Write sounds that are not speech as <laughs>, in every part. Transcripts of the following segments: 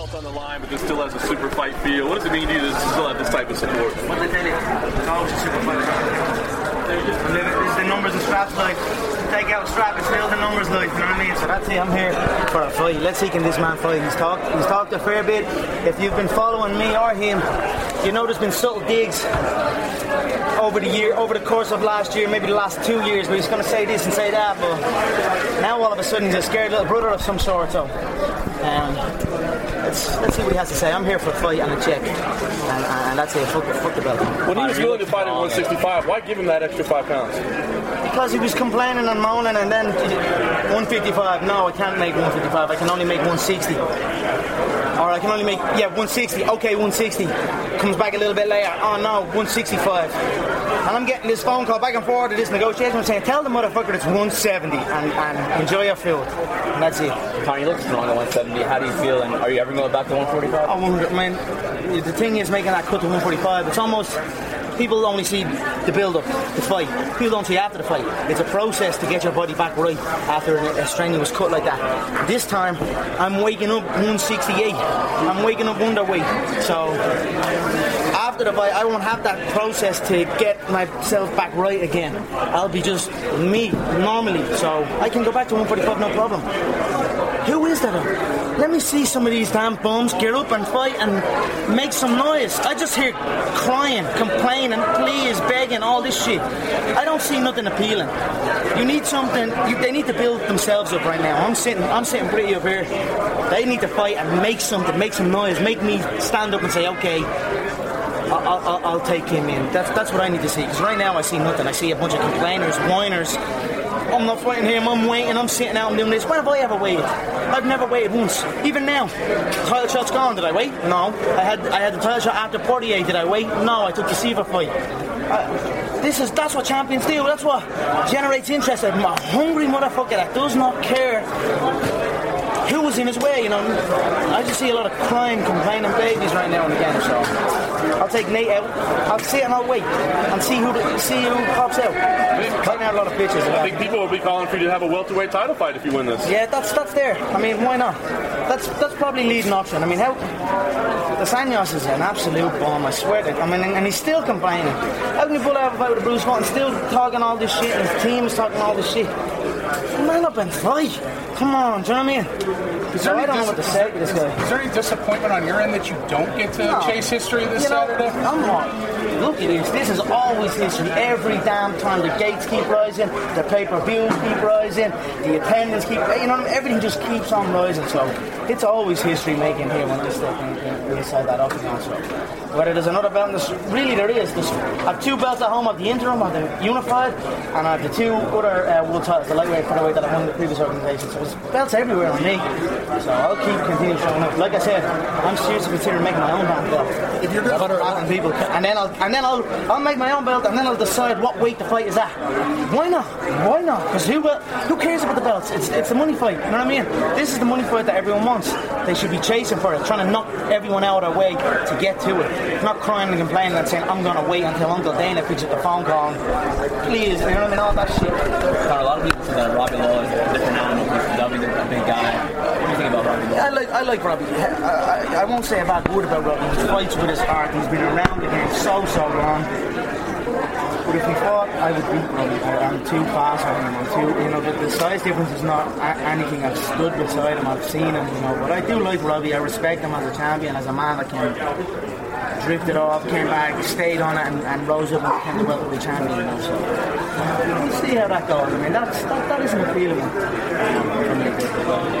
belt on the line, but this still has a super fight feel. What does it mean to you to still have this type of support? What did I tell you? It's always a super fight. It's the numbers and straps like take out a strap, it's still the numbers like, you know what I mean? So that's it, I'm here for a fight. Let's see can this man fight. He's talked he's talked a fair bit. If you've been following me or him, you know there's been subtle digs over the year, over the course of last year, maybe the last two years, where he's going to say this and say that, but now all of a sudden he's a scared little brother of some sort. So um, let's let's see what he has to say. I'm here for a fight and a check, and, uh, and that's it. Fuck, fuck the belt. When he was willing to fight at 165, why give him that extra five pounds? Because he was complaining and moaning, and then 155. No, I can't make 155. I can only make 160. Or I can only make yeah 160. Okay, 160. Comes back a little bit later. Oh no, 165. And I'm getting this phone call back and forth to this negotiation. I'm saying, tell the motherfucker it's 170 and, and enjoy your food. And that's it. Conor, you look strong at 170. How do you feel? And are you ever going back to 145? I man. The thing is making that cut to 145. It's almost people only see the build up, the fight. People don't see after the fight. It's a process to get your body back right after a, a strenuous cut like that. This time, I'm waking up 168. I'm waking up underweight. So after the fight, I won't have that process to get myself back right again. I'll be just me normally. So I can go back to 145 no problem. Who is that? Let me see some of these damn bums get up and fight and make some noise. I just hear crying, complaining, please, begging, all this shit. I don't see nothing appealing. You need something. You, they need to build themselves up right now. I'm sitting. I'm sitting pretty up here. They need to fight and make something, make some noise, make me stand up and say, okay, I'll, I'll, I'll take him in. That's that's what I need to see. Because right now I see nothing. I see a bunch of complainers, whiners. I'm not fighting him. I'm waiting. I'm sitting out and doing this. When have I ever waited? I've never waited once. Even now, title shot's gone. Did I wait? No. I had I had the title shot after Poirier. Did I wait? No. I took the Siver fight. Uh, this is that's what champions do. That's what generates interest. I'm a hungry motherfucker that does not care who was in his way, you know. I just see a lot of crying, complaining babies right now and again, so I'll take Nate out. I'll sit and I'll wait and see who the, see who pops out. Right now, a lot of bitches. I think people will be calling for you to have a welterweight title fight if you win this. Yeah, that's that's there. I mean, why not? That's that's probably leading option. I mean, how dos Anjos is an absolute bomb. I swear to. I mean, and he's still complaining. How can you pull out about the Bruce Button still talking all this shit, and his team is talking all this shit? Man up and fight. Come on, do you know what I mean? So I don't know what to say to this guy. Is there any disappointment on your end that you don't get to No. chase history this You know, Saturday? I'm not. Look at this. This is always history. Every damn time the gates keep rising, the pay-per-views keep rising, the attendance keep. You know, everything just keeps on rising. So it's always history making here when in, in, inside that octagon. So whether there's another belt, this, really there is. There's, I have two belts at home. Have the interim, have the unified, and I have the two other uh, world titles, the lightweight, featherweight that I won in the previous organisation. So there's belts everywhere on me. So I'll keep continuing showing up. Like I said, I'm seriously considering making my own damn belt. If you're good and people, and then I'll and then I'll I'll make my own belt, and then I'll decide what weight the fight is at. Why not? Why not? Because who will- who cares about the belts? It's it's the money fight. You know what I mean? This is the money fight that everyone wants. They should be chasing for it, trying to knock everyone out of their way to get to it. Not crying and complaining and saying I'm gonna wait until Uncle Dana picks up the phone call. and, Please, you know what I mean? All that shit. There are a lot of people say that Robbie Law is a different animal. He's a W, a big guy. What do you think I like I like Robbie. I, I, won't say a bad word about Robbie. He fights with his heart. He's been around the game so so long. But if he fought, I would beat Robbie. I, I'm too fast. I'm too, you know, the, the size difference is not anything. I've stood beside him. I've seen him, you know. But I do like Robbie. I respect him as a champion, as a man that can drifted off, came back, stayed on it, and, and rose up and became the champion. You know, so we'll see how that goes. I mean, that's that, that isn't appealing.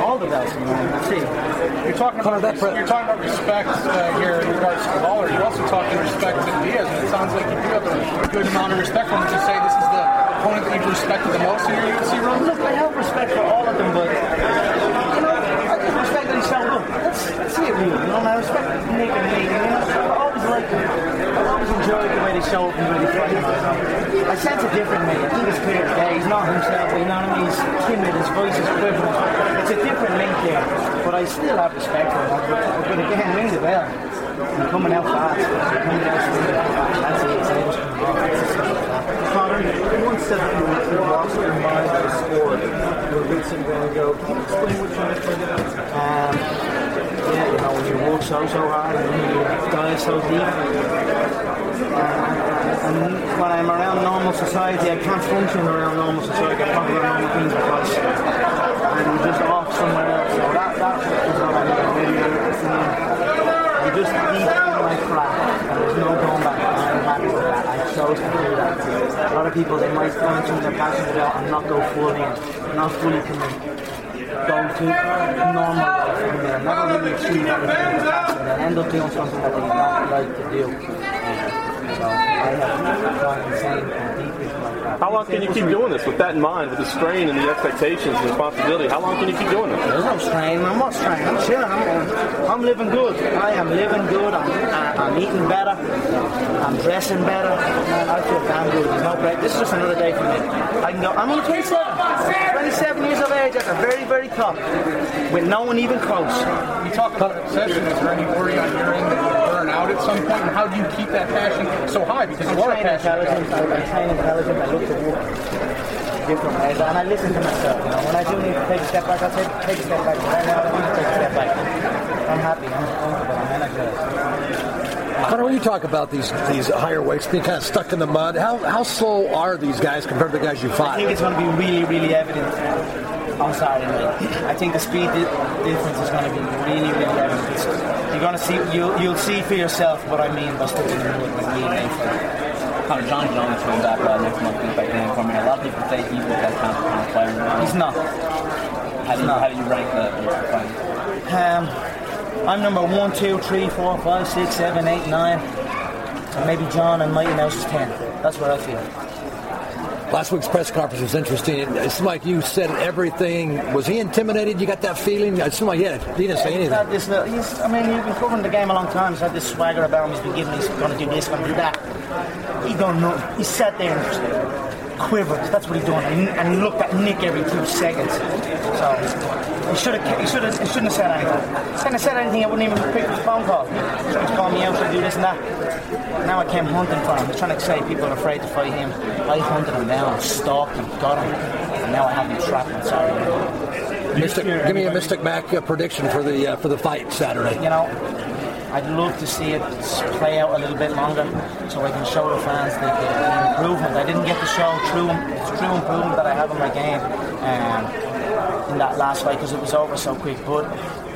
All the belts, you know. See. You're talking about you're talking about respect uh, here in regards to Lawler. You're also talking respect to Diaz, and it sounds like you do have a good amount of respect for him. You say this is the opponent that you've respected the most in your UFC run? Look, I have respect for all of them, but you know, I just respect that he showed up. That's, that's it, really. You know, I respect Nick and Nate. You know, I always like them. I enjoyed the way they show up and the. I sense a different Nate. I think it's clear today. He's not himself. You know what I mean? He's timid. His voice is quivering. It's a different link there, but I still have respect for him. But, again, ring the bell. I'm coming out fast. I'm coming out fast. That's it. So I just come out. Conor, everyone said that you, you lost your mind to the sport. You were recent ago. Can you explain what you meant by that? Um, Yeah, you know, when you work so, so hard and you dive so deep. And when I'm around normal society, I can't function around normal society. I can't around normal things because I'm just off somewhere else. So that, that is what I'm really interested. I'm just deep in my craft and there's no going back. I'm happy with that. I chose to do that. A lot of people, they might find something they're passionate about and not go fully in, not fully commit go to normal life and they'll never really achieve everything they'll end up doing something that they don't like to do. So I have gone insane and deep into. How long can you keep doing this with that in mind, with the strain and the expectations and responsibility? How long can you keep doing this? There's no strain, I'm not strain, I'm chilling, I'm, I'm living good. I am living good, I'm, I'm eating better, I'm dressing better. I feel damn good. There's no break. This is just another day for me. I can go, I'm only 27. 27 years of age at the very, very top, with no one even close. You talk about obsession. Is there any worry on your end that you'll burn out at some point? And how do you keep that passion so high? Because you are a passionate intelligent, guy. I, I train intelligent, I look to work different ways, and I listen to myself. You know, when I do need to take a step back, I take, take a step back. Right now, I want to take a step back. I'm happy, I'm comfortable, I'm energized. Conor, when you talk about these these higher weights being kind of stuck in the mud, how how slow are these guys compared to the guys you fight I think it's going to be really, really evident on Saturday night. I think the speed difference is going to be really, really evident. You're going to see, you'll, you'll see for yourself what I mean by sticking in the mud when me fight. Conor Jon Jones coming back uh, next month back in for me. A lot of people say he's the best kind of, kind of player. He's not. How do you, how do you rank the, the? Um, I'm number one, two, three, four, five, six, seven, eight, nine, and maybe Jon and Mighty Mouse is ten. That's what I feel. Last week's press conference was interesting. It seemed like you said everything. Was he intimidated? You got that feeling? It seemed like yeah, he didn't say He's anything. this little, he's, I mean, he's been covering the game a long time. He's had this swagger about him. He's been giving, he's going to do this, going to do that. He don't know. He sat there and quivered. That's what he's doing. And, and he looked at Nick every two seconds. So he should have, he should have, he shouldn't have said anything. He hadn't have said anything, I wouldn't even pick picked the phone call. He should me out to do this and that. Now I came hunting for him. He's trying to say people are afraid to fight him. I hunted him down, stalked him, got him, and now I have him trapped on Saturday. Mystic, give me a Mystic Mac uh, prediction for the uh, for the fight Saturday. you know, I'd love to see it play out a little bit longer so I can show the fans the, the, the improvement. I didn't get to show true, true improvement that I have in my game um, in that last fight because it was over so quick. But I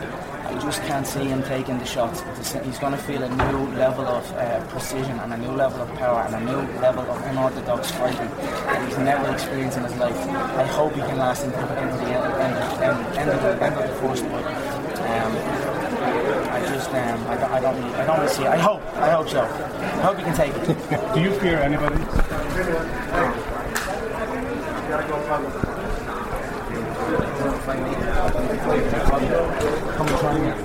just can't see him taking the shots. He's going to feel a new level of uh, precision and a new level of power and a new level of unorthodox fighting that he's never experienced in his life. I hope he can last into, into the end, end, end, end, of the, end of the first fight. Um, I just, um, I, don't, I don't, really, I don't really see it. I hope, I hope so. I hope he can take it. <laughs> Do you fear anybody? Come and try me. Anyone.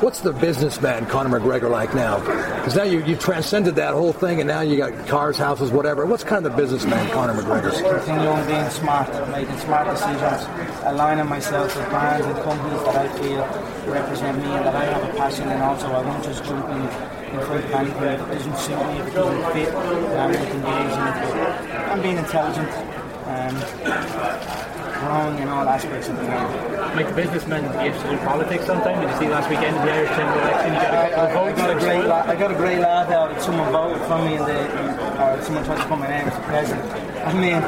What's the businessman Conor McGregor like now? Because now you you've transcended that whole thing, and now you got cars, houses, whatever. What's kind of the businessman Conor McGregor? Continue on being smart, making smart decisions, aligning myself with brands and companies that I feel represent me and that I have a passion in also. I won't just jump in, in front of anything if it doesn't suit me, if it doesn't fit, then I'm not engaged in it. I'm being intelligent, um, growing in all aspects of the game. Make the businessmen be interested in politics sometime. Did you see last weekend the Irish general election? You got a couple I, I got a great, la- I got a great laugh out of someone voted for me the, or someone tried to put my name as the president. I mean,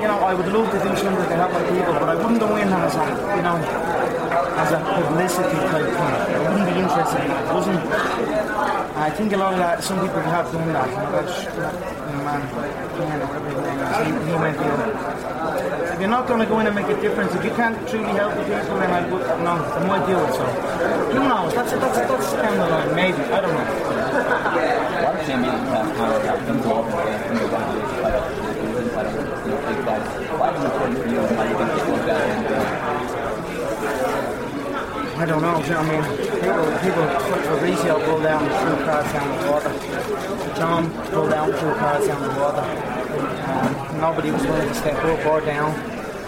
you know, I would love to do something to help my people, but I wouldn't go in as a, you know, as a publicity type thing. I wouldn't be interested in that. It wasn't. I think a lot of that, some people have done that. You know, that's, you know, man, man, whatever his name is, he, he went in. If you're not going to go in and make a difference, if you can't truly help the people, then I would, no, I might do it. So, who knows? That's that's that's down the line. Maybe I don't know. You mean that kind of have them go up and go down and fight up and fight up, you know, big fights? Why is it important for you and how you can get in? I don't know. I mean, people, people, Fabrizio pulled down two cars down the water. John pulled down two cars down the water. Um, nobody was willing to step up or down.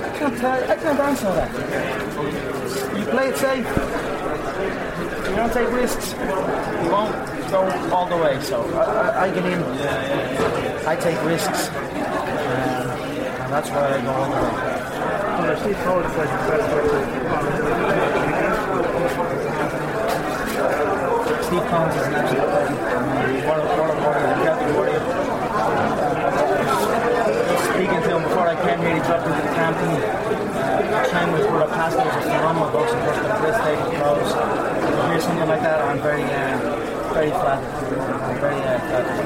I can't tell. I can't answer that. You play it safe. You don't take risks. You won't go all the way. So I, I, I get in. I take risks, um, and that's why I go all the way. Steve Collins is an absolute legend. What a, what a warrior, incredible warrior. Speaking to him before I came here, he dropped into the camp and uh, trained with Brother Pascal, who's a phenomenal boxing coach, got a great state of pros. To hear something like that, I'm very, uh, very flattered. I'm very uh, flattered.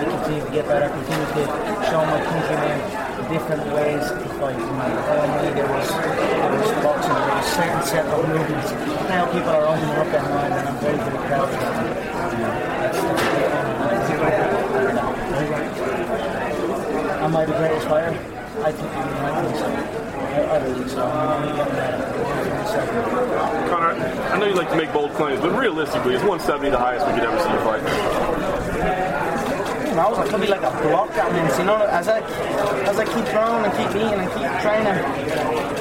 I continue to get better, continue to show my countrymen different ways to fight. You know, need there was, there was boxing, there was certain set of movements. Now people are opening up their mind and I'm very, very proud of that. A. Am I the greatest fighter? I think I think so. I, I. I'm. Conor, I know you like to make bold claims, but realistically, is 170 the highest we could ever see you fight? Knows? It could be like a block that means, you know, as I as I keep growing and keep eating and keep training,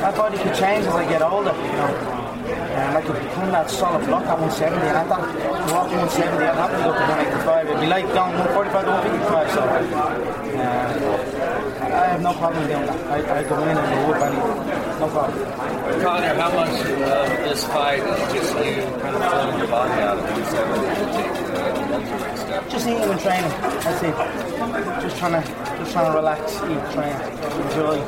my body could change as I get older, you know. And I could become that solid block at 170 and at that block 170 I'd have to go to 185. It'd be like going 145 to 155, so uh, I have no problem doing that. I, I go in and go up. No problem. Conor, how much of this fight is just you kind of pulling your body out of the seven you take to the welterweight step? Just eating and training. That's it. Just trying to just trying to relax, eat, train, enjoy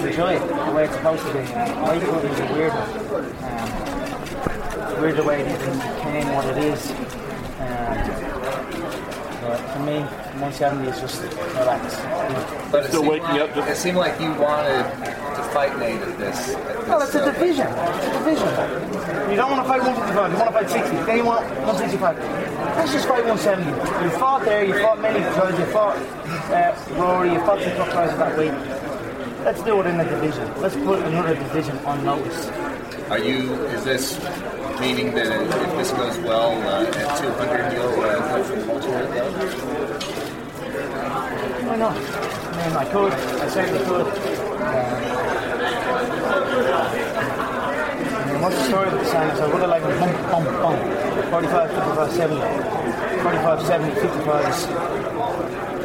enjoy it the way it's supposed to be. Cutting is a weird one. Um, weird the way it even became what it is. But for me, 170 is just relax. But it Still seemed waking like, up just- It seemed like you wanted to fight Nate at this. At this Well, it's a division. It's a division. You don't want to fight 155, you want to fight 60. Then you want 165. Let's just fight 170. You fought there, you fought many guys, you fought uh, Rory, you fought some top guys at that weight. Let's do it in a division. Let's put another division on notice. Are you? Is this meaning that if this goes well uh, at 200, you'll uh, go for the belt? Why not? I mean, I could. I certainly could. Uh, I mean, what's the story with the Sanders? I would have liked a bump, bump, bump. 45, 55, 70. 45, 70, 55 is...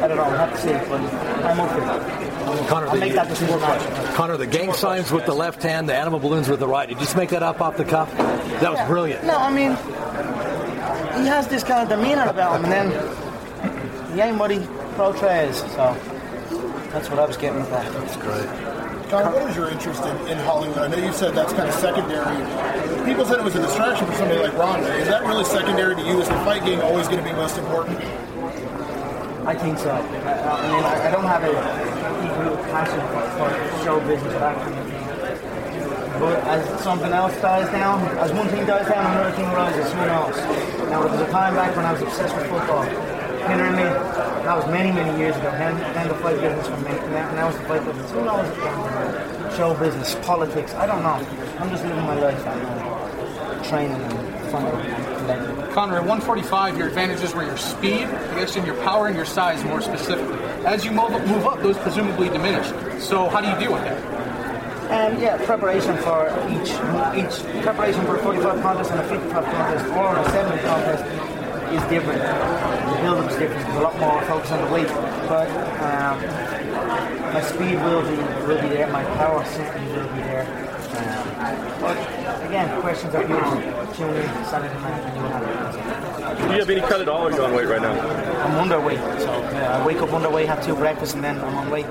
I don't know, we'll have to see. But I'm up that. Conor, I'll the- make that the sport match. Conor, the gang signs with the left hand, the animal balloons with the right. Did you just make that up off the cuff? That was brilliant. No, I mean, he has this kind of demeanor about him, and then he ain't what he portrays. So that's what I was getting at that. That's great. Conor, what is your interest in, in Hollywood? I know you said that's kind of secondary. People said it was a distraction for somebody like Ronda. Is that really secondary to you? Is the fight game always going to be most important? I think so. I, I mean, I, I don't have a equal passion for, show business or acting. But as something else dies down, as one thing dies down, another thing rises. Who knows? Now, there was a time back when I was obsessed with football. You know what I? That was many, many years ago. Then, then the fight business for me. Now, now it's the fight business. Who knows? Show business, politics. I don't know. I'm just living my life. Uh, training and fun at 145, your advantages were your speed, I guess, and your power and your size more specifically. As you move, move up, those presumably diminish. So how do you deal with that? And yeah, preparation for each each preparation for a 45 contest and a 55 contest or a 70 contest is different. The build-up is different. There's a lot more focus on the weight, but um, my speed will be will be there. My power certainly will be there. Um, but again, questions are beautiful. Tune Saturday night and you will have an answer. Do you have any cut at all, or are you on weight right now? I'm underweight, so uh, I wake up underweight, have two breakfasts, and then I'm on weight.